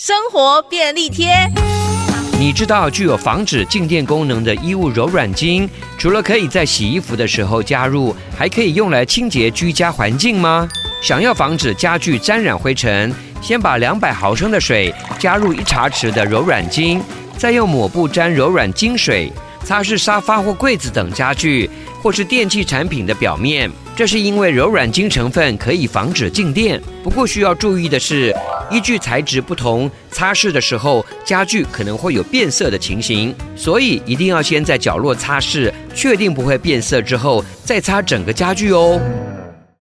生活便利贴。你知道具有防止静电功能的衣物柔软精，除了可以在洗衣服的时候加入，还可以用来清洁居家环境吗？想要防止家具沾染灰尘，先把两百毫升的水加入一茶匙的柔软精，再用抹布沾柔软精水擦拭沙发或柜子等家具，或是电器产品的表面。这是因为柔软精成分可以防止静电。不过需要注意的是，依据材质不同，擦拭的时候家具可能会有变色的情形，所以一定要先在角落擦拭，确定不会变色之后，再擦整个家具哦。